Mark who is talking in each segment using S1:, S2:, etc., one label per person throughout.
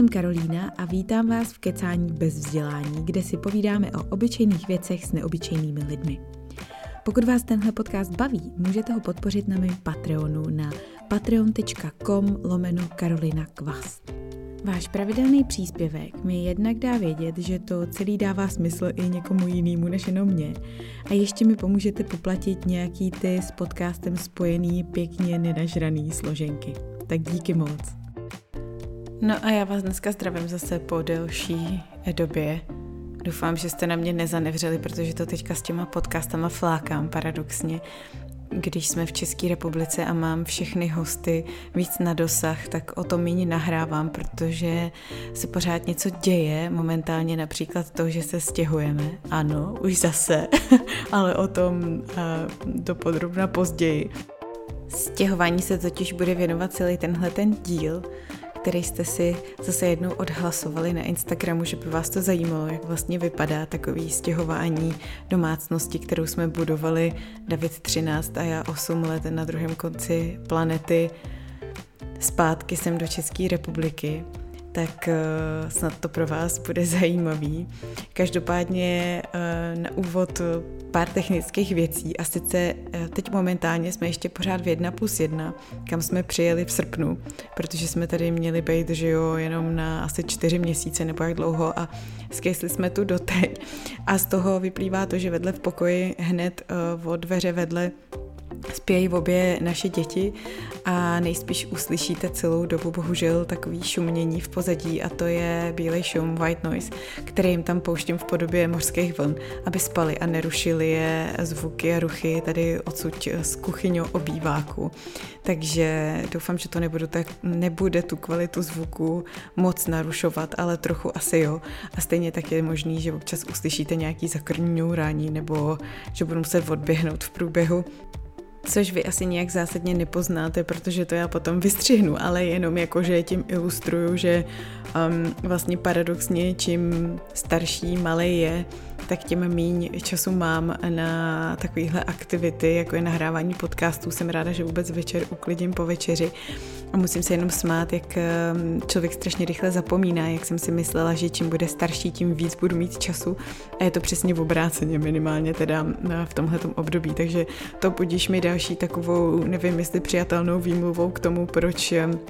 S1: jsem Karolína a vítám vás v Kecání bez vzdělání, kde si povídáme o obyčejných věcech s neobyčejnými lidmi. Pokud vás tenhle podcast baví, můžete ho podpořit na mém Patreonu na patreon.com lomeno Karolina Kvas. Váš pravidelný příspěvek mi jednak dá vědět, že to celý dává smysl i někomu jinému než jenom mě. A ještě mi pomůžete poplatit nějaký ty s podcastem spojený pěkně nenažraný složenky. Tak díky moc. No a já vás dneska zdravím zase po delší době. Doufám, že jste na mě nezanevřeli, protože to teďka s těma podcastama flákám paradoxně když jsme v České republice a mám všechny hosty víc na dosah, tak o tom méně nahrávám, protože se pořád něco děje, momentálně například to, že se stěhujeme. Ano, už zase, ale o tom uh, dopodrobna později. Stěhování se totiž bude věnovat celý tenhle ten díl, který jste si zase jednou odhlasovali na Instagramu, že by vás to zajímalo, jak vlastně vypadá takový stěhování domácnosti, kterou jsme budovali. David 13 a já 8 let na druhém konci planety. Zpátky sem do České republiky tak uh, snad to pro vás bude zajímavý. Každopádně uh, na úvod pár technických věcí a sice uh, teď momentálně jsme ještě pořád v 1 plus 1, kam jsme přijeli v srpnu, protože jsme tady měli být, že jo, jenom na asi čtyři měsíce nebo jak dlouho a skysli jsme tu doteď a z toho vyplývá to, že vedle v pokoji hned od dveře vedle spějí v obě naše děti a nejspíš uslyšíte celou dobu bohužel takový šumění v pozadí a to je bílej šum, white noise, který jim tam pouštím v podobě mořských vln, aby spali a nerušili je zvuky a ruchy tady odsud z kuchyňou obýváku. Takže doufám, že to nebudu tak, nebude tu kvalitu zvuku moc narušovat, ale trochu asi jo. A stejně tak je možný, že občas uslyšíte nějaký zakrňňou rání nebo že budu muset odběhnout v průběhu což vy asi nějak zásadně nepoznáte, protože to já potom vystřihnu, ale jenom jako, že tím ilustruju, že um, vlastně paradoxně čím starší malý je, tak tím méně času mám na takovéhle aktivity, jako je nahrávání podcastů. Jsem ráda, že vůbec večer uklidím po večeři a musím se jenom smát, jak um, člověk strašně rychle zapomíná, jak jsem si myslela, že čím bude starší, tím víc budu mít času a je to přesně v obráceně minimálně teda v tomhletom období, takže to budíš mi další takovou, nevím jestli přijatelnou výmluvou k tomu, proč um,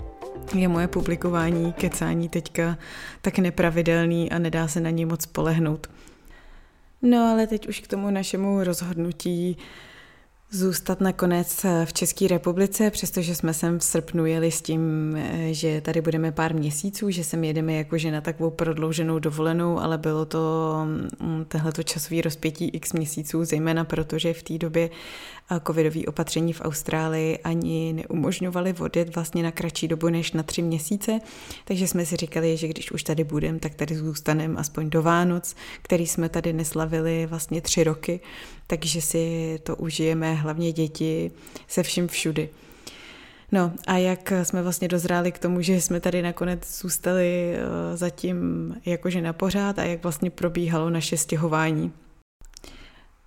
S1: je moje publikování, kecání teďka tak nepravidelný a nedá se na něj moc polehnout. No ale teď už k tomu našemu rozhodnutí zůstat nakonec v České republice, přestože jsme sem v srpnu jeli s tím, že tady budeme pár měsíců, že sem jedeme jakože na takovou prodlouženou dovolenou, ale bylo to mm, tohleto časové rozpětí x měsíců, zejména protože v té době covidové opatření v Austrálii ani neumožňovaly odjet vlastně na kratší dobu než na tři měsíce, takže jsme si říkali, že když už tady budeme, tak tady zůstaneme aspoň do Vánoc, který jsme tady neslavili vlastně tři roky, takže si to užijeme, hlavně děti, se vším všudy. No a jak jsme vlastně dozráli k tomu, že jsme tady nakonec zůstali eh, zatím jakože na pořád a jak vlastně probíhalo naše stěhování.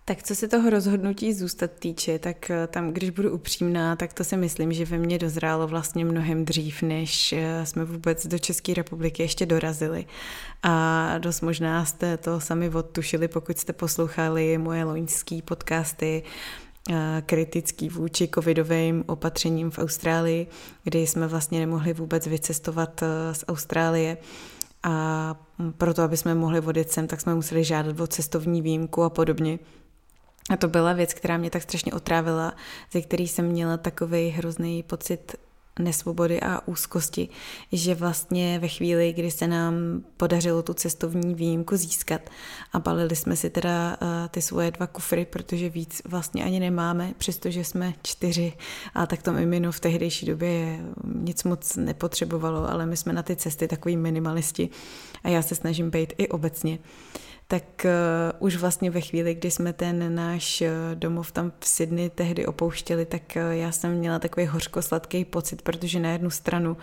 S1: Tak co se toho rozhodnutí zůstat týče, tak eh, tam, když budu upřímná, tak to si myslím, že ve mně dozrálo vlastně mnohem dřív, než eh, jsme vůbec do České republiky ještě dorazili. A dost možná jste to sami odtušili, pokud jste poslouchali moje loňské podcasty, eh, kritický vůči covidovým opatřením v Austrálii, kdy jsme vlastně nemohli vůbec vycestovat z Austrálie a proto, aby jsme mohli vodit sem, tak jsme museli žádat o cestovní výjimku a podobně. A to byla věc, která mě tak strašně otrávila, ze který jsem měla takový hrozný pocit nesvobody a úzkosti, že vlastně ve chvíli, kdy se nám podařilo tu cestovní výjimku získat a balili jsme si teda uh, ty svoje dva kufry, protože víc vlastně ani nemáme, přestože jsme čtyři a tak to mimino v tehdejší době nic moc nepotřebovalo, ale my jsme na ty cesty takový minimalisti a já se snažím být i obecně. Uh, tak uh, už vlastně ve chvíli, kdy jsme ten náš uh, domov tam v Sydney tehdy opouštěli, tak uh, já jsem měla takový hořkosladký pocit, protože na jednu stranu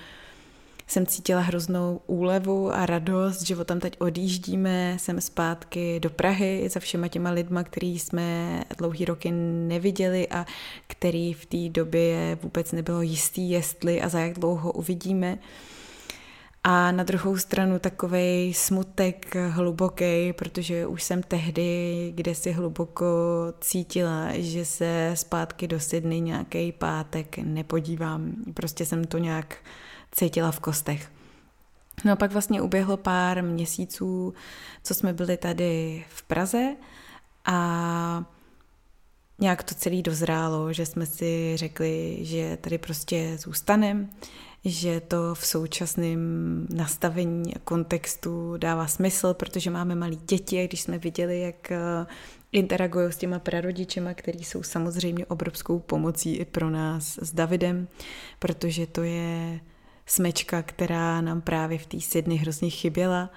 S1: jsem cítila hroznou úlevu a radost, že tam teď odjíždíme, jsem zpátky do Prahy za všema těma lidma, který jsme dlouhý roky neviděli a který v té době vůbec nebylo jistý, jestli a za jak dlouho uvidíme. A na druhou stranu takový smutek hluboký, protože už jsem tehdy, kde si hluboko cítila, že se zpátky do Sydney nějaký pátek nepodívám. Prostě jsem to nějak cítila v kostech. No a pak vlastně uběhlo pár měsíců, co jsme byli tady v Praze a nějak to celé dozrálo, že jsme si řekli, že tady prostě zůstaneme, že to v současném nastavení kontextu dává smysl, protože máme malé děti a když jsme viděli, jak eh, interagují s těma prarodičema, který jsou samozřejmě obrovskou pomocí i pro nás s Davidem, protože to je smečka, která nám právě v té Sydney hrozně chyběla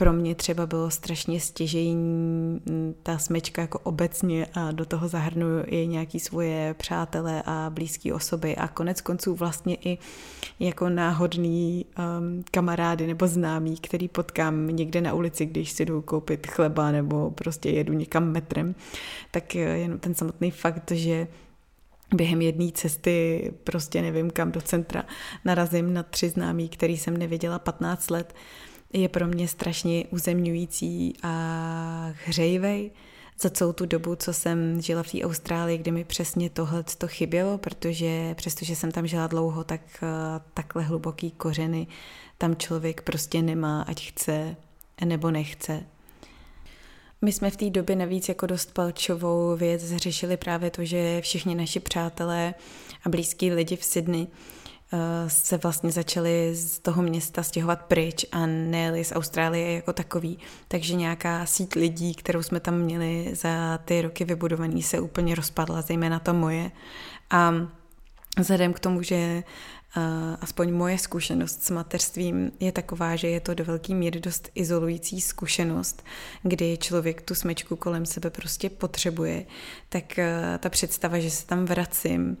S1: pro mě třeba bylo strašně stěžejní mm, ta smečka jako obecně a do toho zahrnuju i nějaký svoje přátelé a blízké osoby. A konec konců vlastně i jako náhodný um, kamarády nebo známí, který potkám někde na ulici, když si jdu koupit chleba nebo prostě jedu někam metrem, tak jenom ten samotný fakt, že během jedné cesty, prostě nevím kam do centra, narazím na tři známí, který jsem neviděla 15 let, je pro mě strašně uzemňující a hřejivej za celou tu dobu, co jsem žila v té Austrálii, kde mi přesně tohle to chybělo, protože přestože jsem tam žila dlouho, tak eh, takhle hluboký kořeny tam člověk prostě nemá, ať chce nebo nechce. My jsme v té době navíc jako dost palčovou věc řešili právě to, že všichni naši přátelé a blízký lidi v Sydney se vlastně začali z toho města stěhovat pryč a nejeli z Austrálie jako takový. Takže nějaká síť lidí, kterou jsme tam měli za ty roky vybudovaný, se úplně rozpadla, zejména to moje. A vzhledem k tomu, že uh, aspoň moje zkušenost s mateřstvím je taková, že je to do velké míry dost izolující zkušenost, kdy člověk tu smečku kolem sebe prostě potřebuje, tak uh, ta představa, že se tam vracím,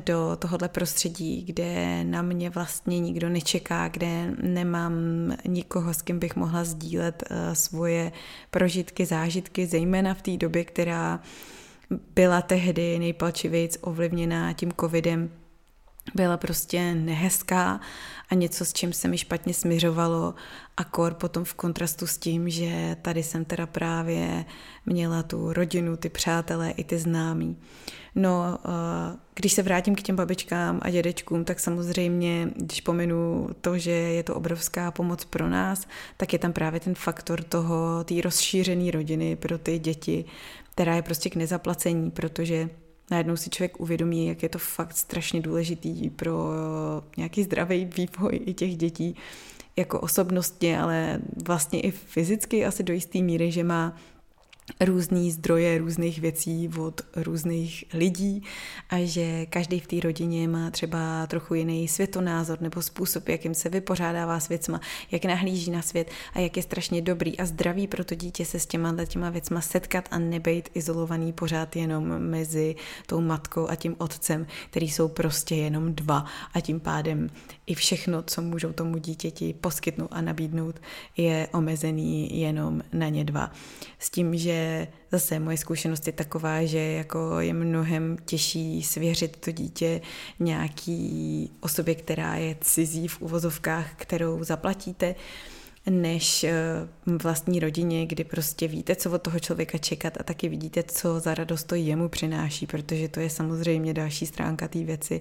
S1: do tohohle prostředí, kde na mě vlastně nikdo nečeká, kde nemám nikoho, s kým bych mohla sdílet uh, svoje prožitky, zážitky, zejména v té době, která byla tehdy nejpalčivějc ovlivněná tím covidem, byla prostě nehezká a něco, s čím se mi špatně směřovalo a kor potom v kontrastu s tím, že tady jsem teda právě měla tu rodinu, ty přátelé i ty známí. No, eh, když se vrátím k těm babičkám a dědečkům, tak samozřejmě, když pominu to, že je to obrovská pomoc pro nás, tak je tam právě ten faktor toho, té rozšířené rodiny pro ty děti, která je prostě k nezaplacení, protože najednou si člověk uvědomí, jak je to fakt strašně důležitý pro nějaký zdravý vývoj i těch dětí, jako osobnostně, ale vlastně i fyzicky asi do jisté míry, že má různý zdroje různých věcí od různých lidí a že každý v té rodině má třeba trochu jiný světonázor nebo způsob, jakým se vypořádává s věcma, jak nahlíží na svět a jak je strašně dobrý a zdravý pro to dítě se s těma těma věcma setkat a nebejt izolovaný pořád jenom mezi tou matkou a tím otcem, který jsou prostě jenom dva a tím pádem i všechno, co můžou tomu dítěti poskytnout a nabídnout, je omezený jenom na ně dva. S tím, že zase moje zkušenost je taková, že jako je mnohem těžší svěřit to dítě nějaký osobě, která je cizí v uvozovkách, kterou zaplatíte, než eh, vlastní rodině, kdy prostě víte, co od toho člověka čekat a taky vidíte, co za radost to jemu přináší, protože to je samozřejmě další stránka té věci,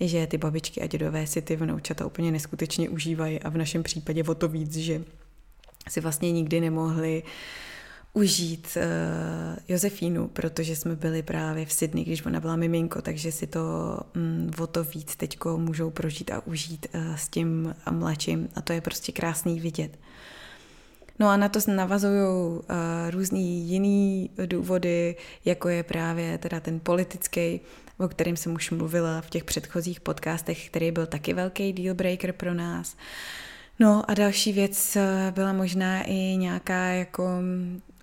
S1: že ty babičky a dědové si ty vnoučata úplně neskutečně užívají a v našem případě o to víc, že si vlastně nikdy nemohli uh, užít uh, Josefínu, protože jsme byli právě v Sydney, když ona byla miminko, takže si to um, o to víc teďko můžou prožít a užít uh, s tím mladším a to je prostě krásný vidět. No a na to navazují uh, různý jiný důvody, jako je právě teda ten politický, o kterém jsem už mluvila v těch předchozích podcastech, který byl taky velký deal breaker pro nás. No a další věc byla možná i nějaká jako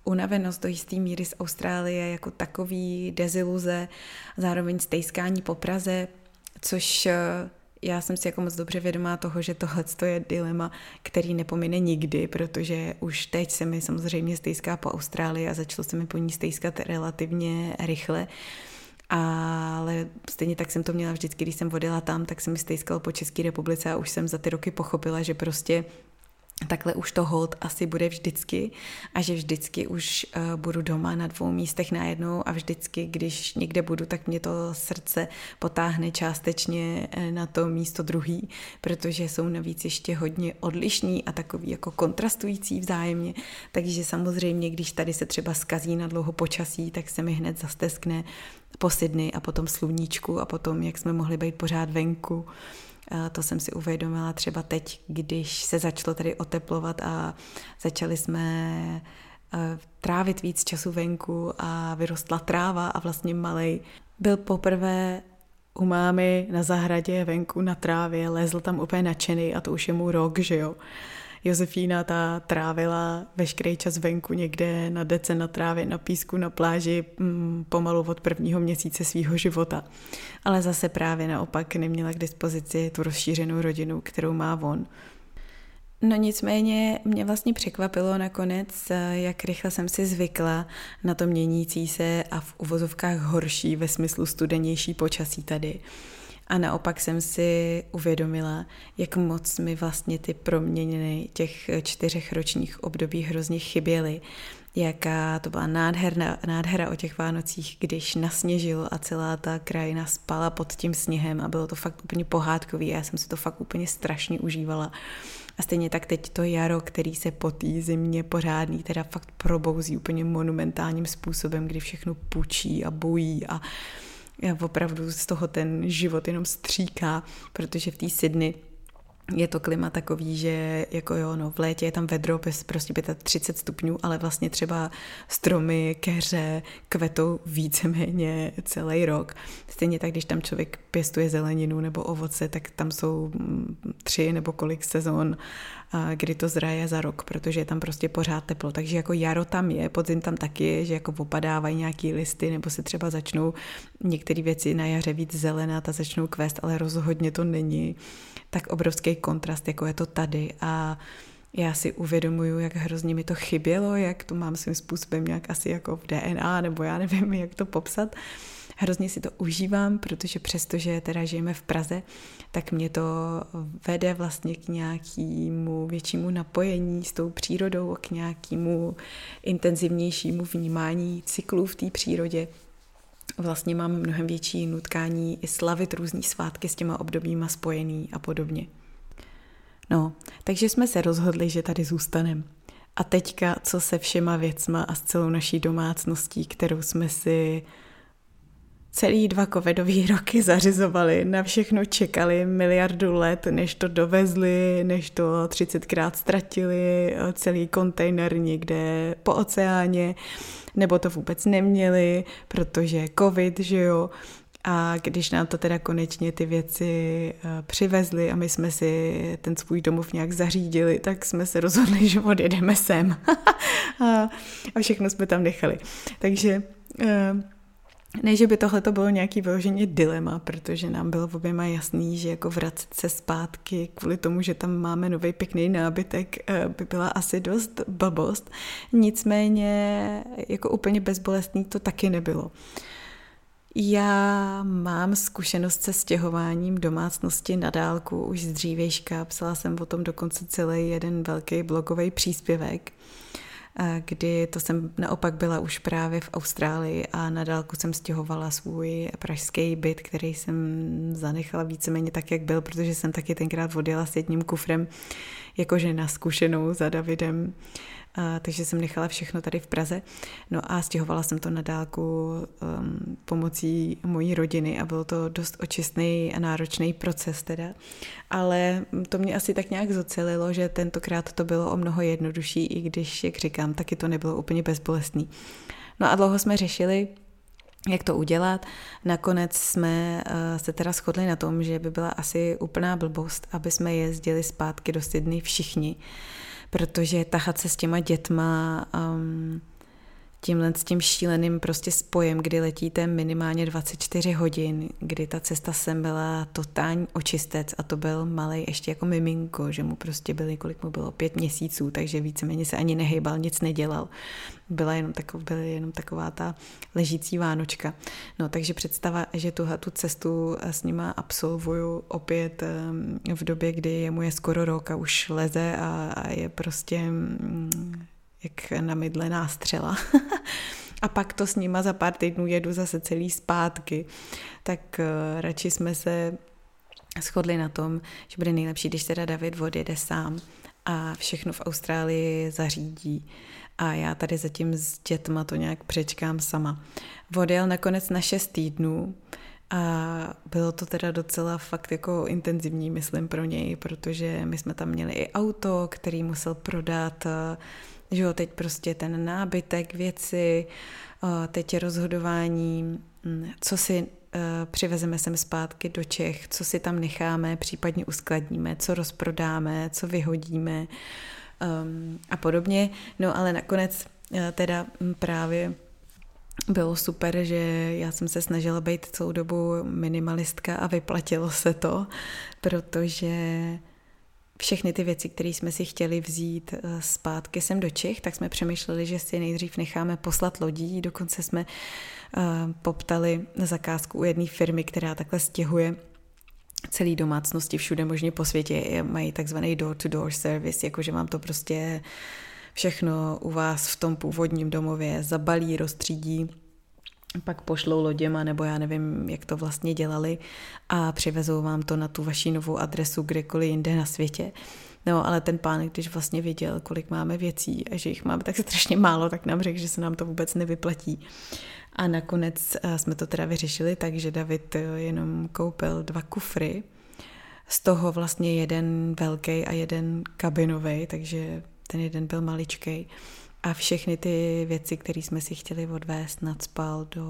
S1: unavenost do jisté míry z Austrálie jako takový deziluze, zároveň stejskání po Praze, což eh, já jsem si jako moc dobře vědomá toho, že tohle je dilema, který nepomine nikdy, protože už teď se mi samozřejmě stejská po Austrálii a začalo se mi po ní stejskat relativně rychle. ale stejně tak jsem to měla vždycky, když jsem odjela tam, tak jsem mi stejskalo po České republice a už jsem za ty roky pochopila, že prostě takhle už to hold asi bude vždycky a že vždycky už uh, budu doma na dvou místech najednou a vždycky, když někde budu, tak mě to srdce potáhne částečně eh, na to místo druhý, protože jsou navíc ještě hodně odlišní a takový jako kontrastující vzájemně, takže samozřejmě, když tady se třeba skazí na dlouho počasí, tak se mi hned zasteskne po Sydney a potom sluníčku a potom, jak jsme mohli být pořád venku to jsem si uvědomila třeba teď, když se začalo tady oteplovat a začali jsme eh, trávit víc času venku a vyrostla tráva a vlastně malej byl poprvé u mámy na zahradě venku na trávě, lezl tam úplně nadšený a to už je mu rok, že jo. Josefína ta trávila veškerý čas venku někde na dece, na trávě, na písku, na pláži mm, pomalu od prvního měsíce svého života. Ale zase právě naopak neměla k dispozici tu rozšířenou rodinu, kterou má on. No nicméně mě vlastně překvapilo nakonec, jak rychle jsem si zvykla na to měnící se a v uvozovkách horší ve smyslu studenější počasí tady. A naopak jsem si uvědomila, jak moc mi vlastně ty proměny těch čtyřech ročních období hrozně chyběly. Jaká to byla nádherná, nádhera o těch Vánocích, když nasněžilo a celá ta krajina spala pod tím sněhem a bylo to fakt úplně pohádkový já jsem si to fakt úplně strašně užívala. A stejně tak teď to jaro, který se po té zimě pořádný, teda fakt probouzí úplně monumentálním způsobem, kdy všechno pučí a bojí a opravdu z toho ten život jenom stříká, protože v té Sydney je to klima takový, že jako jo, no, v létě je tam vedro bez prostě 35 stupňů, ale vlastně třeba stromy, keře kvetou víceméně celý rok. Stejně tak, když tam člověk pěstuje zeleninu nebo ovoce, tak tam jsou tři nebo kolik sezon, kdy to zraje za rok, protože je tam prostě pořád teplo. Takže jako jaro tam je, podzim tam taky je, že jako opadávají nějaký listy nebo se třeba začnou některé věci na jaře víc zelenat a začnou kvést, ale rozhodně to není tak obrovský kontrast, jako je to tady a já si uvědomuju, jak hrozně mi to chybělo, jak to mám svým způsobem nějak asi jako v DNA, nebo já nevím, jak to popsat. Hrozně si to užívám, protože přesto, že teda žijeme v Praze, tak mě to vede vlastně k nějakému většímu napojení s tou přírodou, k nějakému intenzivnějšímu vnímání cyklů v té přírodě vlastně mám mnohem větší nutkání i slavit různý svátky s těma obdobíma spojený a podobně. No, takže jsme se rozhodli, že tady zůstaneme. A teďka, co se všema věcma a s celou naší domácností, kterou jsme si celý dva covidové roky zařizovali, na všechno čekali miliardu let, než to dovezli, než to 30krát ztratili, celý kontejner někde po oceáně, nebo to vůbec neměli, protože covid, že jo, a když nám to teda konečně ty věci eh, přivezli a my jsme si ten svůj domov nějak zařídili, tak jsme se rozhodli, že odjedeme sem. a všechno jsme tam nechali. Takže eh, ne, že by tohle to bylo nějaký vyloženě dilema, protože nám bylo oběma jasný, že jako vracet se zpátky kvůli tomu, že tam máme nový pěkný nábytek, eh, by byla asi dost blbost. Nicméně jako úplně bezbolestný to taky nebylo. Já mám zkušenost se stěhováním domácnosti na dálku už z dřívějška. Psala jsem o tom dokonce celý jeden velký blogový příspěvek kdy to jsem naopak byla už právě v Austrálii a na dálku jsem stěhovala svůj pražský byt, který jsem zanechala víceméně tak, jak byl, protože jsem taky tenkrát odjela s jedním kufrem jakože na zkušenou za Davidem a, takže jsem nechala všechno tady v Praze. No a stěhovala jsem to na dálku um, pomocí mojí rodiny a bylo to dost očistný a náročný proces teda. Ale to mě asi tak nějak zocelilo, že tentokrát to bylo o mnoho jednodušší, i když, jak říkám, taky to nebylo úplně bezbolestný. No a dlouho jsme řešili, jak to udělat. Nakonec jsme uh, se teda shodli na tom, že by byla asi úplná blbost, aby jsme jezdili zpátky do Sydney všichni, protože tahat se s těma dětma um, tímhle s tím šíleným prostě spojem, kdy letíte minimálně 24 hodin, kdy ta cesta sem byla totální očistec a to byl malý ještě jako miminko, že mu prostě byly, kolik mu bylo, pět měsíců, takže víceméně se ani nehejbal, nic nedělal. Byla jenom, takov, byla jenom taková ta ležící vánočka. No takže představa, že tuhle tu cestu s nima absolvuju opět v době, kdy je mu je skoro rok a už leze a, a je prostě mm, jak namydlená střela. a pak to s nima za pár týdnů jedu zase celý zpátky. Tak uh, radši jsme se shodli na tom, že bude nejlepší, když teda David odjede sám a všechno v Austrálii zařídí. A já tady zatím s dětma to nějak přečkám sama. Odjel nakonec na šest týdnů a bylo to teda docela fakt jako intenzivní, myslím, pro něj, protože my jsme tam měli i auto, který musel prodat uh, že jo, teď prostě ten nábytek, věci, teď je rozhodování, mm, co si e, přivezeme sem zpátky do Čech, co si tam necháme, případně uskladníme, co rozprodáme, co vyhodíme um, a podobně. No ale nakonec e, teda právě bylo super, že já jsem se snažila být celou dobu minimalistka a vyplatilo se to, protože všechny ty věci, které jsme si chtěli vzít eh, zpátky sem do Čech, tak jsme přemýšleli, že si nejdřív necháme poslat lodí. Dokonce jsme uh, poptali zakázku u jedné firmy, která takhle stěhuje celý domácnosti všude možně po světě. Mají takzvaný door-to-door service, jakože vám to prostě všechno u vás v tom původním domově zabalí, rozstřídí pak pošlou loděma, nebo já nevím, jak to vlastně dělali a přivezou vám to na tu vaši novou adresu kdekoliv jinde na světě. No, ale ten pán, když vlastně viděl, kolik máme věcí a že jich máme tak strašně málo, tak nám řekl, že se nám to vůbec nevyplatí. A nakonec eh, jsme to teda vyřešili tak, že David eh, jenom koupil dva kufry, z toho vlastně jeden velký a jeden kabinový, takže ten jeden byl maličkej. A všechny ty věci, které jsme si chtěli odvést, nadspal do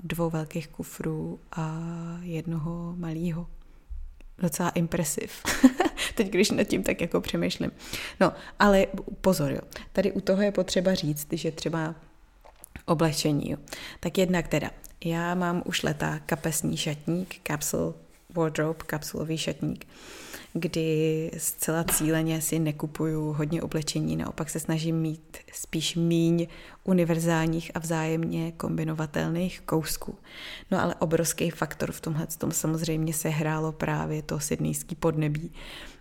S1: dvou velkých kufrů a jednoho malého. Docela impresiv. Teď, když nad tím tak jako přemýšlím. No, ale pozor, jo. Tady u toho je potřeba říct, že třeba oblečení, jo. Tak jednak teda, já mám už leta kapesní šatník, capsule wardrobe, kapsulový šatník kdy zcela cíleně si nekupuju hodně oblečení, naopak se snažím mít spíš míň univerzálních a vzájemně kombinovatelných kousků. No ale obrovský faktor v tomhle tom samozřejmě se hrálo právě to sydnýský podnebí,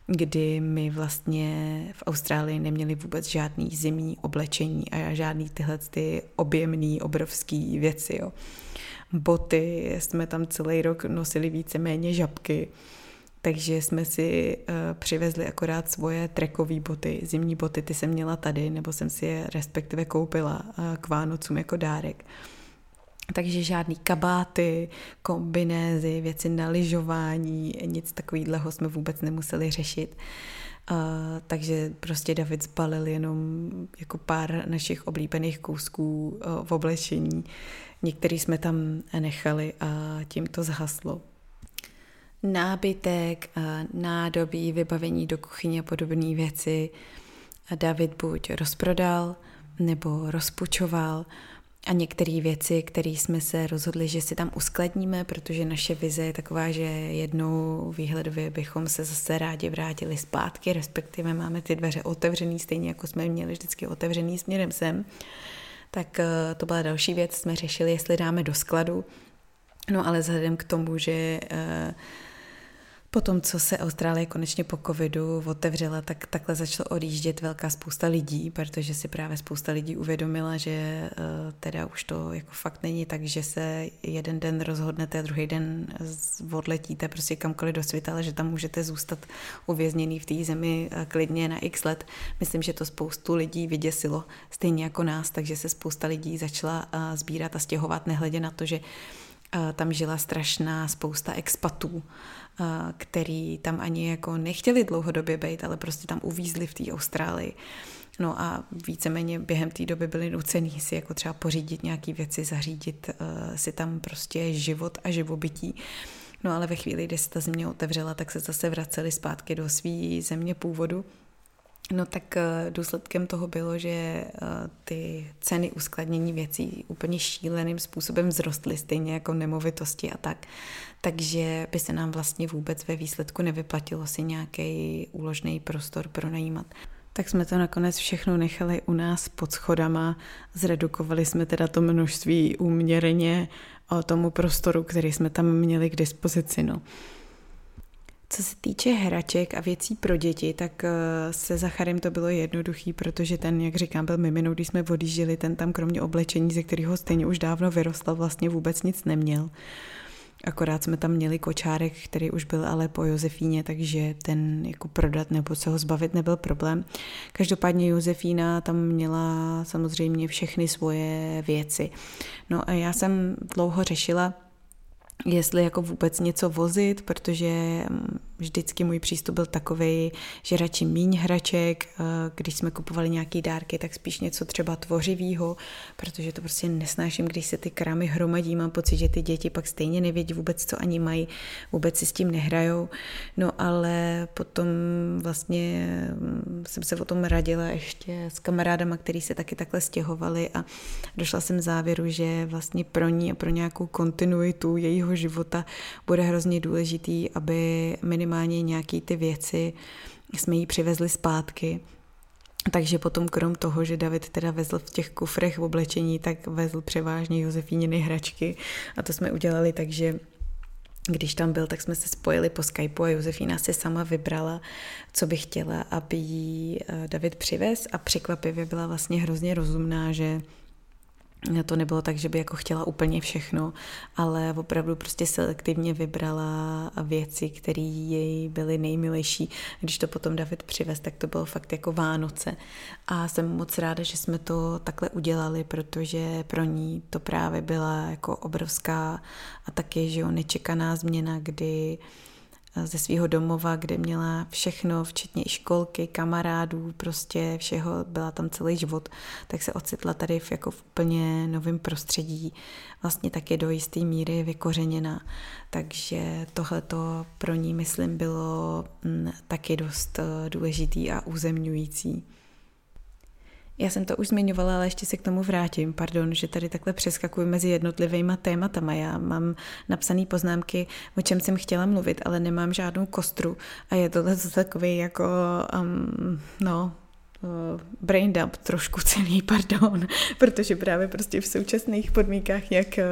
S1: kdy my vlastně v Austrálii neměli vůbec žádný zimní oblečení a žádný tyhle ty objemný, obrovský věci. Jo. Boty, jsme tam celý rok nosili víceméně žabky, takže jsme si uh, přivezli akorát svoje trekové boty, zimní boty, ty jsem měla tady, nebo jsem si je respektive koupila uh, k Vánocům jako dárek. Takže žádný kabáty, kombinézy, věci na lyžování, nic takového jsme vůbec nemuseli řešit. Uh, takže prostě David zbalil jenom jako pár našich oblíbených kousků uh, v oblečení. Některý jsme tam nechali a tím to zhaslo nábytek, nádobí, vybavení do kuchyně a podobné věci David buď rozprodal nebo rozpučoval a některé věci, které jsme se rozhodli, že si tam uskladníme, protože naše vize je taková, že jednou výhledově bychom se zase rádi vrátili zpátky, respektive máme ty dveře otevřený, stejně jako jsme měli vždycky otevřený směrem sem. Tak eh, to byla další věc, jsme řešili, jestli dáme do skladu. No ale vzhledem k tomu, že uh, po tom, co se Austrálie konečně po covidu otevřela, tak takhle začalo odjíždět velká spousta lidí, protože si právě spousta lidí uvědomila, že uh, teda už to jako fakt není tak, že se jeden den rozhodnete a druhý den odletíte prostě kamkoliv do světa, ale že tam můžete zůstat uvězněný v té zemi uh, klidně na x let. Myslím, že to spoustu lidí vyděsilo, stejně jako nás, takže se spousta lidí začala uh, sbírat a stěhovat, nehledě na to, že tam žila strašná spousta expatů, který tam ani jako nechtěli dlouhodobě být, ale prostě tam uvízli v té Austrálii. No a víceméně během té doby byli nucený si jako třeba pořídit nějaké věci, zařídit uh, si tam prostě život a živobytí. No ale ve chvíli, kdy se ta země otevřela, tak se zase vraceli zpátky do své země původu. No tak eh, důsledkem toho bylo, že eh, ty ceny uskladnění věcí úplně šíleným způsobem vzrostly, stejně jako nemovitosti a tak. Takže by se nám vlastně vůbec ve výsledku nevyplatilo si nějaký úložný prostor pronajímat. Tak jsme to nakonec všechno nechali u nás pod schodama, zredukovali jsme teda to množství úměrně tomu prostoru, který jsme tam měli k dispozici. No. Co se týče hraček a věcí pro děti, tak eh, se Zacharem to bylo jednoduchý, protože ten, jak říkám, byl miminou, když jsme odjížděli, ten tam kromě oblečení, ze kterého stejně už dávno vyrostl, vlastně vůbec nic neměl. Akorát jsme tam měli kočárek, který už byl ale po Josefíně, takže ten jako prodat nebo se ho zbavit nebyl problém. Každopádně Josefína tam měla samozřejmě všechny svoje věci. No a já jsem dlouho řešila, jestli jako vůbec něco vozit, protože mm, vždycky můj přístup byl takový, že radši míň hraček, eh, když jsme kupovali nějaký dárky, tak spíš něco třeba tvořivého, protože to prostě nesnáším, když se ty krámy hromadí, mám pocit, že ty děti pak stejně nevědí vůbec, co ani mají, vůbec si s tím nehrajou. No ale potom vlastně mm, jsem se o tom radila ještě s kamarádama, který se taky takhle stěhovali a došla jsem závěru, že vlastně pro ní a pro nějakou kontinuitu jejího života bude hrozně důležitý, aby minimálně nějaký ty věci jsme jí přivezli zpátky. Takže potom krom toho, že David teda vezl v těch kufrech v oblečení, tak vezl převážně Josefíniny hračky a to jsme udělali tak, že když tam byl, tak jsme se spojili po Skypeu a Josefína si sama vybrala, co by chtěla, aby jí eh, David přivez a překvapivě byla vlastně hrozně rozumná, že to nebylo tak, že by jako chtěla úplně všechno, ale opravdu prostě selektivně vybrala věci, které jej byly nejmilejší. Když to potom David přivez, tak to bylo fakt jako Vánoce. A jsem moc ráda, že jsme to takhle udělali, protože pro ní to právě byla jako obrovská a taky, že jo, nečekaná změna, kdy ze svého domova, kde měla všechno, včetně i školky, kamarádů, prostě všeho, byla tam celý život, tak se ocitla tady v, jako v úplně novém prostředí, vlastně taky do jisté míry vykořeněna. Takže tohle to pro ní, myslím, bylo mm, taky dost eh, důležitý a uzemňující. Já jsem to už zmiňovala, ale ještě se k tomu vrátím. Pardon, že tady takhle přeskakuju mezi jednotlivými tématama. Já mám napsané poznámky, o čem jsem chtěla mluvit, ale nemám žádnou kostru. A je tohle takový jako, um, no, uh, brain dump trošku celý, pardon, protože právě prostě v současných podmínkách, jak uh,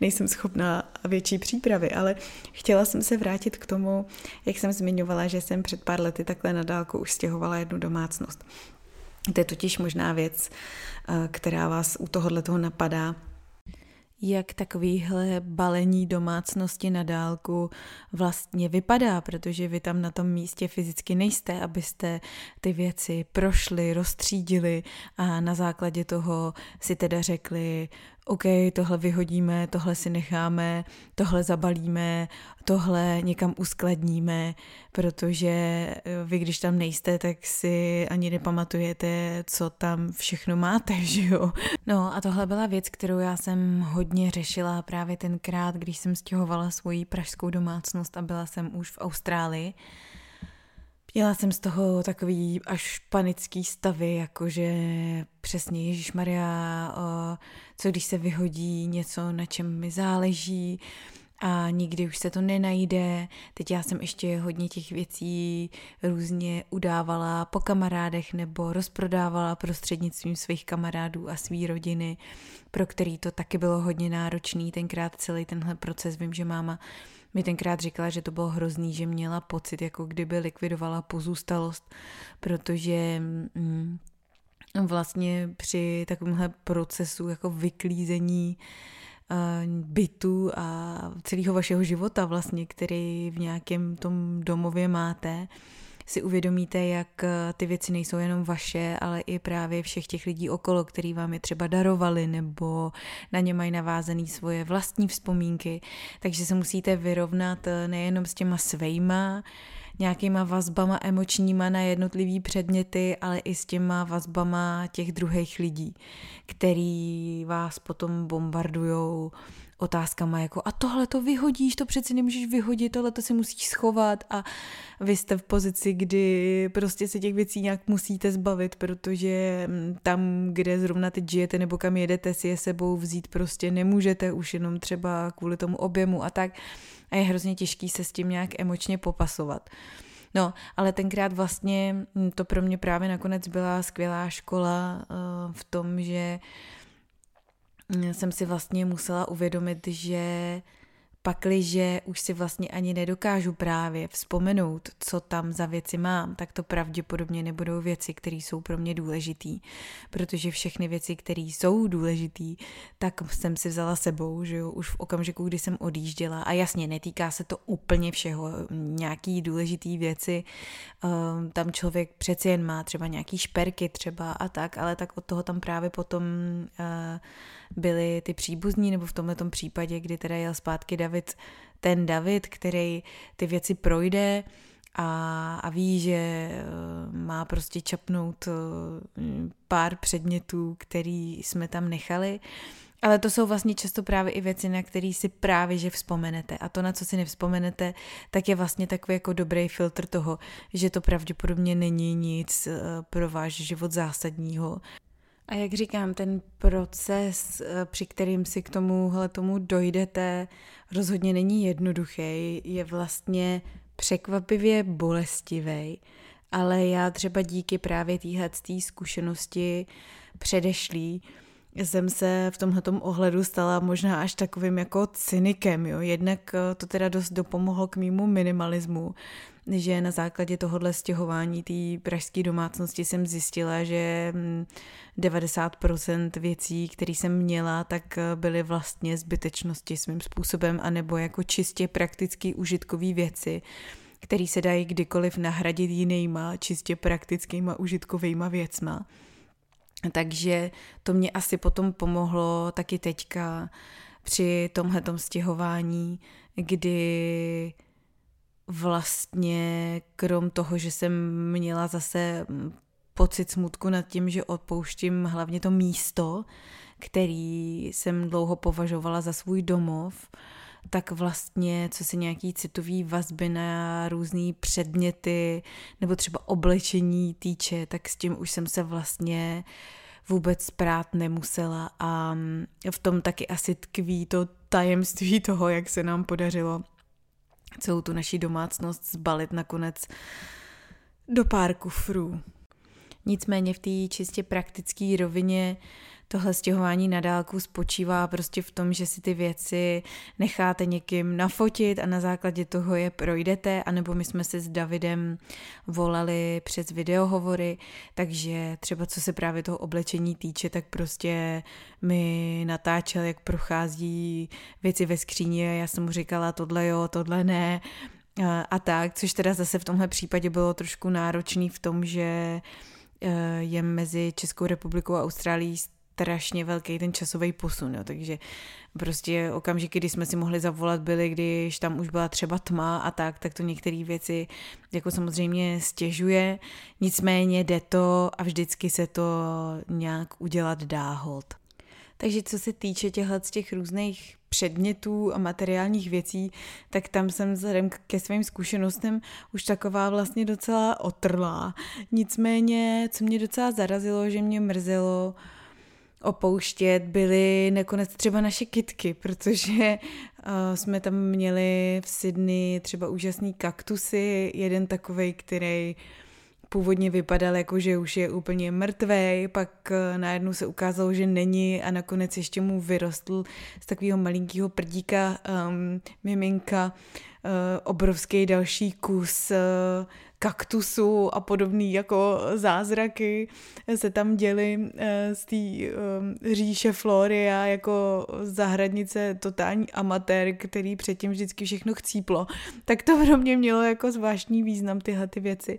S1: nejsem schopná větší přípravy, ale chtěla jsem se vrátit k tomu, jak jsem zmiňovala, že jsem před pár lety takhle na dálku už stěhovala jednu domácnost. To je totiž možná věc, eh, která vás u tohohle toho napadá, jak takovýhle balení domácnosti na dálku vlastně vypadá, protože vy tam na tom místě fyzicky nejste, abyste ty věci prošli, rozstřídili a na základě toho si teda řekli, OK, tohle vyhodíme, tohle si necháme, tohle zabalíme, tohle někam uskladníme, protože eh, vy, když tam nejste, tak si ani nepamatujete, co tam všechno máte, že jo? No a tohle byla věc, kterou já jsem hodně řešila právě tenkrát, když jsem stěhovala svoji pražskou domácnost a byla jsem už v Austrálii. Měla jsem z toho takový až panický stavy, jakože přesně Ježíš Maria, co když se vyhodí něco, na čem mi záleží a nikdy už se to nenajde. Teď já jsem ještě hodně těch věcí různě udávala po kamarádech nebo rozprodávala prostřednictvím svých kamarádů a své rodiny, pro který to taky bylo hodně náročný. Tenkrát celý tenhle proces, vím, že máma mi tenkrát říkala, že to bylo hrozný, že měla pocit, jako kdyby likvidovala pozůstalost, protože mm, vlastně při takovémhle procesu jako vyklízení uh, bytu a celého vašeho života vlastně, který v nějakém tom domově máte, si uvědomíte, jak eh, ty věci nejsou jenom vaše, ale i právě všech těch lidí okolo, který vám je třeba darovali nebo na ně mají navázané svoje vlastní vzpomínky. Takže se musíte vyrovnat eh, nejenom s těma svejma, nějakýma vazbama emočníma na jednotlivý předměty, ale i s těma vazbama těch druhých lidí, který vás potom bombardujou otázkama jako a tohle to vyhodíš, to přeci nemůžeš vyhodit, tohle to si musíš schovat a vy jste v pozici, kdy prostě se těch věcí nějak musíte zbavit, protože mm, tam, kde zrovna teď žijete nebo kam jedete, si je sebou vzít prostě nemůžete, už jenom třeba kvůli tomu objemu a tak a je hrozně těžký se s tím nějak emočně popasovat. No, ale tenkrát vlastně mm, to pro mě právě nakonec byla skvělá škola uh, v tom, že jsem si vlastně musela uvědomit, že pakliže už si vlastně ani nedokážu právě vzpomenout, co tam za věci mám, tak to pravděpodobně nebudou věci, které jsou pro mě důležitý, protože všechny věci, které jsou důležitý, tak jsem si vzala sebou, že jo, už v okamžiku, kdy jsem odjížděla. A jasně, netýká se to úplně všeho, nějaký důležitý věci, um, tam člověk přeci jen má třeba nějaký šperky třeba a tak, ale tak od toho tam právě potom uh, byli ty příbuzní, nebo v tomto případě, kdy teda jel zpátky David, ten David, který ty věci projde a, a ví, že eh, má prostě čapnout eh, pár předmětů, který jsme tam nechali. Ale to jsou vlastně často právě i věci, na které si právě že vzpomenete. A to, na co si nevzpomenete, tak je vlastně takový jako dobrý filtr toho, že to pravděpodobně není nic eh, pro váš život zásadního. A jak říkám, ten proces, eh, při kterým si k tomuhle tomu dojdete, rozhodně není jednoduchý, je vlastně překvapivě bolestivý, ale já třeba díky právě téhle zkušenosti předešlý, jsem se v tomhle ohledu stala možná až takovým jako cynikem, jo. Jednak eh, to teda dost dopomohlo k mýmu minimalismu, že na základě tohohle stěhování té pražské domácnosti jsem zjistila, že 90% hm, věcí, které jsem měla, tak eh, byly vlastně zbytečnosti svým způsobem, anebo jako čistě praktický užitkový věci, které se dají kdykoliv nahradit jinýma, čistě praktickýma užitkovýma věcma. Takže to mě asi potom pomohlo taky teďka při tomhletom stěhování, kdy vlastně krom toho, že jsem měla zase pocit smutku nad tím, že odpouštím hlavně to místo, který jsem dlouho považovala za svůj domov, tak vlastně, co se nějaký citový vazby na různé předměty nebo třeba oblečení týče, tak s tím už jsem se vlastně vůbec prát nemusela a v tom taky asi tkví to tajemství toho, jak se nám podařilo celou tu naší domácnost zbalit nakonec do pár kufrů. Nicméně v té čistě praktické rovině tohle stěhování na dálku spočívá prostě v tom, že si ty věci necháte někým nafotit a na základě toho je projdete, anebo my jsme se s Davidem volali přes videohovory, takže třeba co se právě toho oblečení týče, tak prostě mi natáčel, jak prochází věci ve skříni a já jsem mu říkala tohle jo, tohle ne, a tak, což teda zase v tomhle případě bylo trošku náročný v tom, že eh, je mezi Českou republikou a Austrálií strašně velký ten časový posun, jo. takže prostě okamžiky, kdy jsme si mohli zavolat, byly, když tam už byla třeba tma a tak, tak to některé věci jako samozřejmě stěžuje, nicméně jde to a vždycky se to nějak udělat dá hold. Takže co se týče těchhle z těch různých předmětů a materiálních věcí, tak tam jsem vzhledem ke svým zkušenostem už taková vlastně docela otrlá. Nicméně, co mě docela zarazilo, že mě mrzelo, opouštět, byly nakonec třeba naše kitky, protože uh, jsme tam měli v Sydney třeba úžasný kaktusy, jeden takový, který původně vypadal jako, že už je úplně mrtvý, pak uh, najednou se ukázalo, že není a nakonec ještě mu vyrostl z takového malinkého prdíka um, miminka. uh, obrovský další kus uh, kaktusů a podobný jako zázraky se tam děly eh, z té eh, říše Floria jako zahradnice totální amatér, který předtím vždycky všechno chcíplo. Tak to pro mě mělo jako zvláštní význam tyhle ty věci.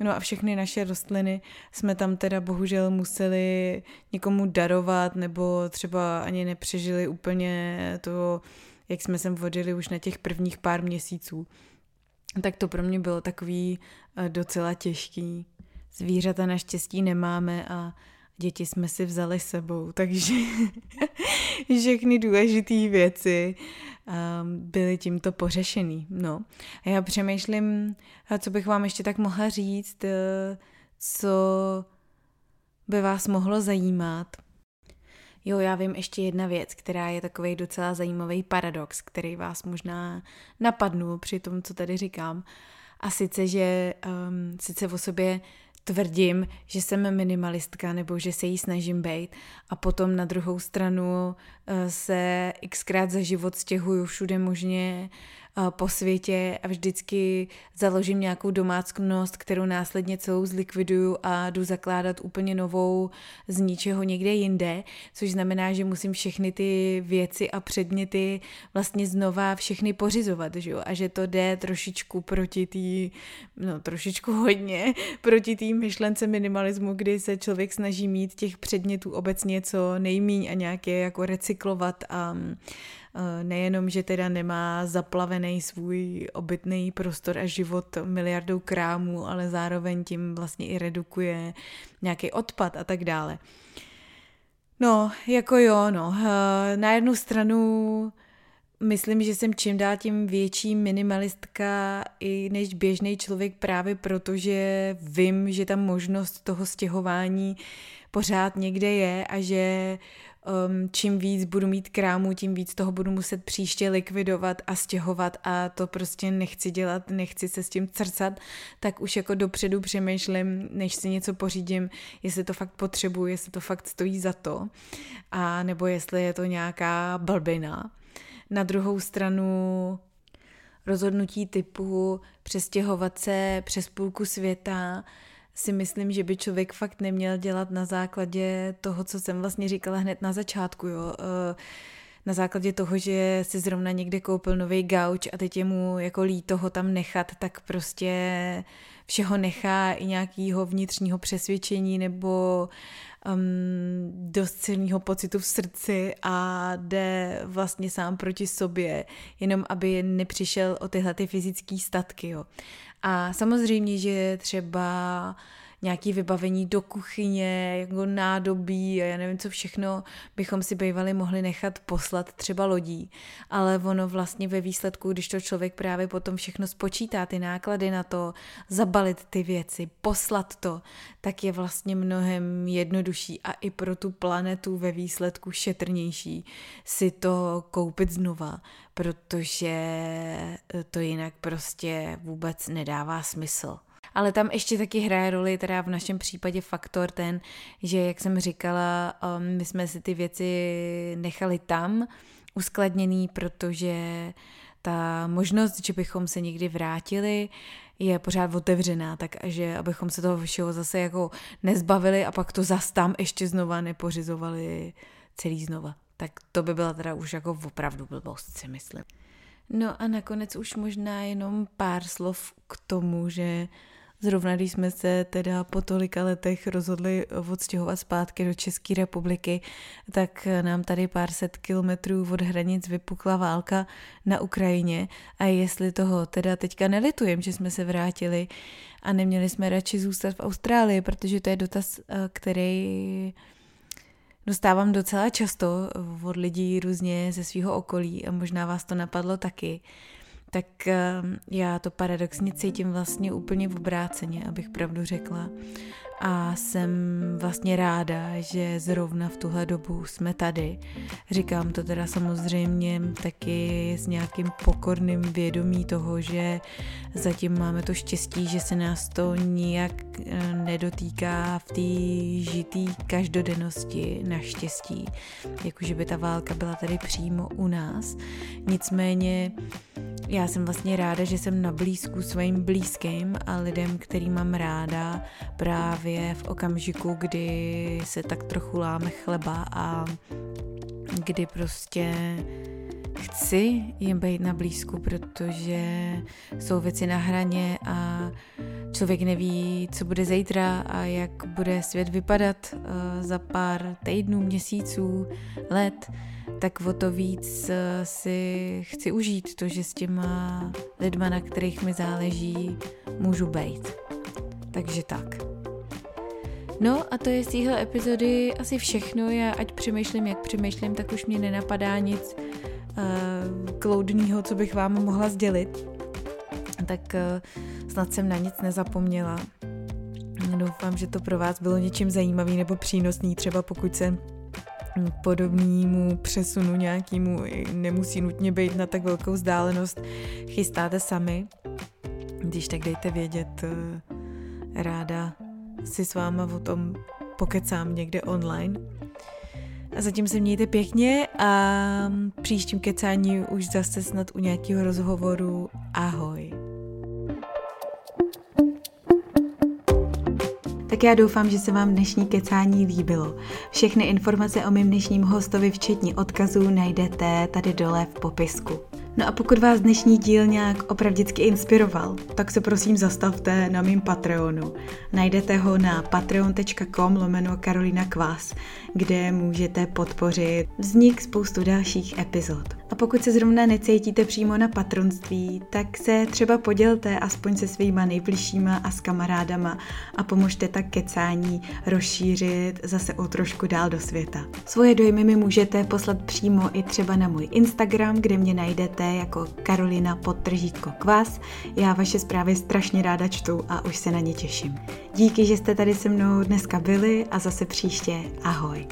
S1: No a všechny naše rostliny jsme tam teda bohužel museli někomu darovat nebo třeba ani nepřežili úplně to, jak jsme sem vodili už na těch prvních pár měsíců tak to pro mě bylo takový eh, docela těžký. Zvířata naštěstí nemáme a děti jsme si vzali sebou, takže všechny důležité věci um, byly tímto pořešený. No. A já přemýšlím, co bych vám ještě tak mohla říct, eh, co by vás mohlo zajímat. Jo, já vím ještě jedna věc, která je takový docela zajímavý paradox, který vás možná napadnu při tom, co tady říkám. A sice, že um, sice o sobě tvrdím, že jsem minimalistka nebo že se jí snažím být a potom na druhou stranu uh, se xkrát za život stěhuju všude možně po světě a vždycky založím nějakou domácnost, kterou následně celou zlikviduju a jdu zakládat úplně novou z ničeho někde jinde, což znamená, že musím všechny ty věci a předměty vlastně znova všechny pořizovat, že jo? a že to jde trošičku proti té, no trošičku hodně, proti té myšlence minimalismu, kdy se člověk snaží mít těch předmětů obecně co nejmíň a nějaké jako recyklovat a nejenom, že teda nemá zaplavený svůj obytný prostor a život miliardou krámů, ale zároveň tím vlastně i redukuje nějaký odpad a tak dále. No, jako jo, no. Eh, na jednu stranu myslím, že jsem čím dál tím větší minimalistka i než běžný člověk právě proto, že vím, že ta možnost toho stěhování pořád někde je a že um, čím víc budu mít krámu, tím víc toho budu muset příště likvidovat a stěhovat a to prostě nechci dělat, nechci se s tím crcat, tak už jako dopředu přemýšlím, než si něco pořídím, jestli to fakt potřebuji, jestli to fakt stojí za to, a nebo jestli je to nějaká blbina. Na druhou stranu rozhodnutí typu přestěhovat se přes půlku světa si myslím, že by člověk fakt neměl dělat na základě toho, co jsem vlastně říkala hned na začátku, jo. Eh, na základě toho, že si zrovna někde koupil nový gauč a teď je mu jako líto ho tam nechat, tak prostě všeho nechá i nějakého vnitřního přesvědčení nebo um, dost silného pocitu v srdci a jde vlastně sám proti sobě, jenom aby nepřišel o tyhle ty fyzické statky. Jo. A samozřejmě, že třeba nějaký vybavení do kuchyně, jako nádobí a já nevím, co všechno bychom si bývali mohli nechat poslat třeba lodí. Ale ono vlastně ve výsledku, když to člověk právě potom všechno spočítá, ty náklady na to, zabalit ty věci, poslat to, tak je vlastně mnohem jednodušší a i pro tu planetu ve výsledku šetrnější si to koupit znova, protože to jinak prostě vůbec nedává smysl ale tam ještě taky hraje roli teda v našem případě faktor ten, že jak jsem říkala, um, my jsme si ty věci nechali tam uskladněný, protože ta možnost, že bychom se někdy vrátili, je pořád otevřená, takže abychom se toho všeho zase jako nezbavili a pak to zas tam ještě znova nepořizovali celý znova. Tak to by byla teda už jako opravdu blbost, si myslím. No a nakonec už možná jenom pár slov k tomu, že Zrovna když jsme se teda po tolika letech rozhodli odstěhovat zpátky do České republiky, tak nám tady pár set kilometrů od hranic vypukla válka na Ukrajině. A jestli toho teda teďka nelitujem, že jsme se vrátili a neměli jsme radši zůstat v Austrálii, protože to je dotaz, eh, který dostávám docela často od lidí různě ze svého okolí a možná vás to napadlo taky tak ehm, já to paradoxně cítím vlastně úplně v obráceně, abych pravdu řekla a jsem vlastně ráda, že zrovna v tuhle dobu jsme tady. Říkám to teda samozřejmě taky s nějakým pokorným vědomí toho, že zatím máme to štěstí, že se nás to nijak eh, nedotýká v té žitý každodennosti naštěstí. Jakože by ta válka byla tady přímo u nás. Nicméně já jsem vlastně ráda, že jsem na blízku svým blízkým a lidem, který mám ráda právě právě v okamžiku, kdy se tak trochu láme chleba a kdy prostě chci jim být na blízku, protože jsou věci na hraně a člověk neví, co bude zítra a jak bude svět vypadat eh, za pár týdnů, měsíců, let, tak o to víc eh, si chci užít to, že s těma lidma, na kterých mi záleží, můžu být. Takže tak. No a to je z téhle epizody asi všechno. Já ať přemýšlím, jak přemýšlím, tak už mě nenapadá nic uh, kloudného, co bych vám mohla sdělit. Tak uh, snad jsem na nic nezapomněla. Doufám, že to pro vás bylo něčím zajímavý nebo přínosný, třeba pokud se podobnému přesunu nějakému nemusí nutně být na tak velkou vzdálenost chystáte sami. Když tak dejte vědět, eh, ráda si s váma o tom pokecám někde online. A zatím se mějte pěkně a příštím kecání už zase snad u nějakého rozhovoru. Ahoj. Tak já doufám, že se vám dnešní kecání líbilo. Všechny informace o mém dnešním hostovi, včetně odkazů, najdete tady dole v popisku. No a pokud vás dnešní díl nějak opravdicky inspiroval, tak se prosím zastavte na mým Patreonu. Najdete ho na patreon.com lomeno Karolina Kvás, kde můžete podpořit vznik spoustu dalších epizod. A pokud se zrovna necítíte přímo na patronství, tak se třeba podělte aspoň se svýma nejbližšíma a s kamarádama a pomožte tak kecání rozšířit zase o trošku dál do světa. Svoje dojmy mi můžete poslat přímo i třeba na můj Instagram, kde mě najdete jako Karolina podtržítko kvás. Já vaše zprávy strašně ráda čtu a už se na ně těším. Díky, že jste tady se mnou dneska byli a zase příště. Ahoj.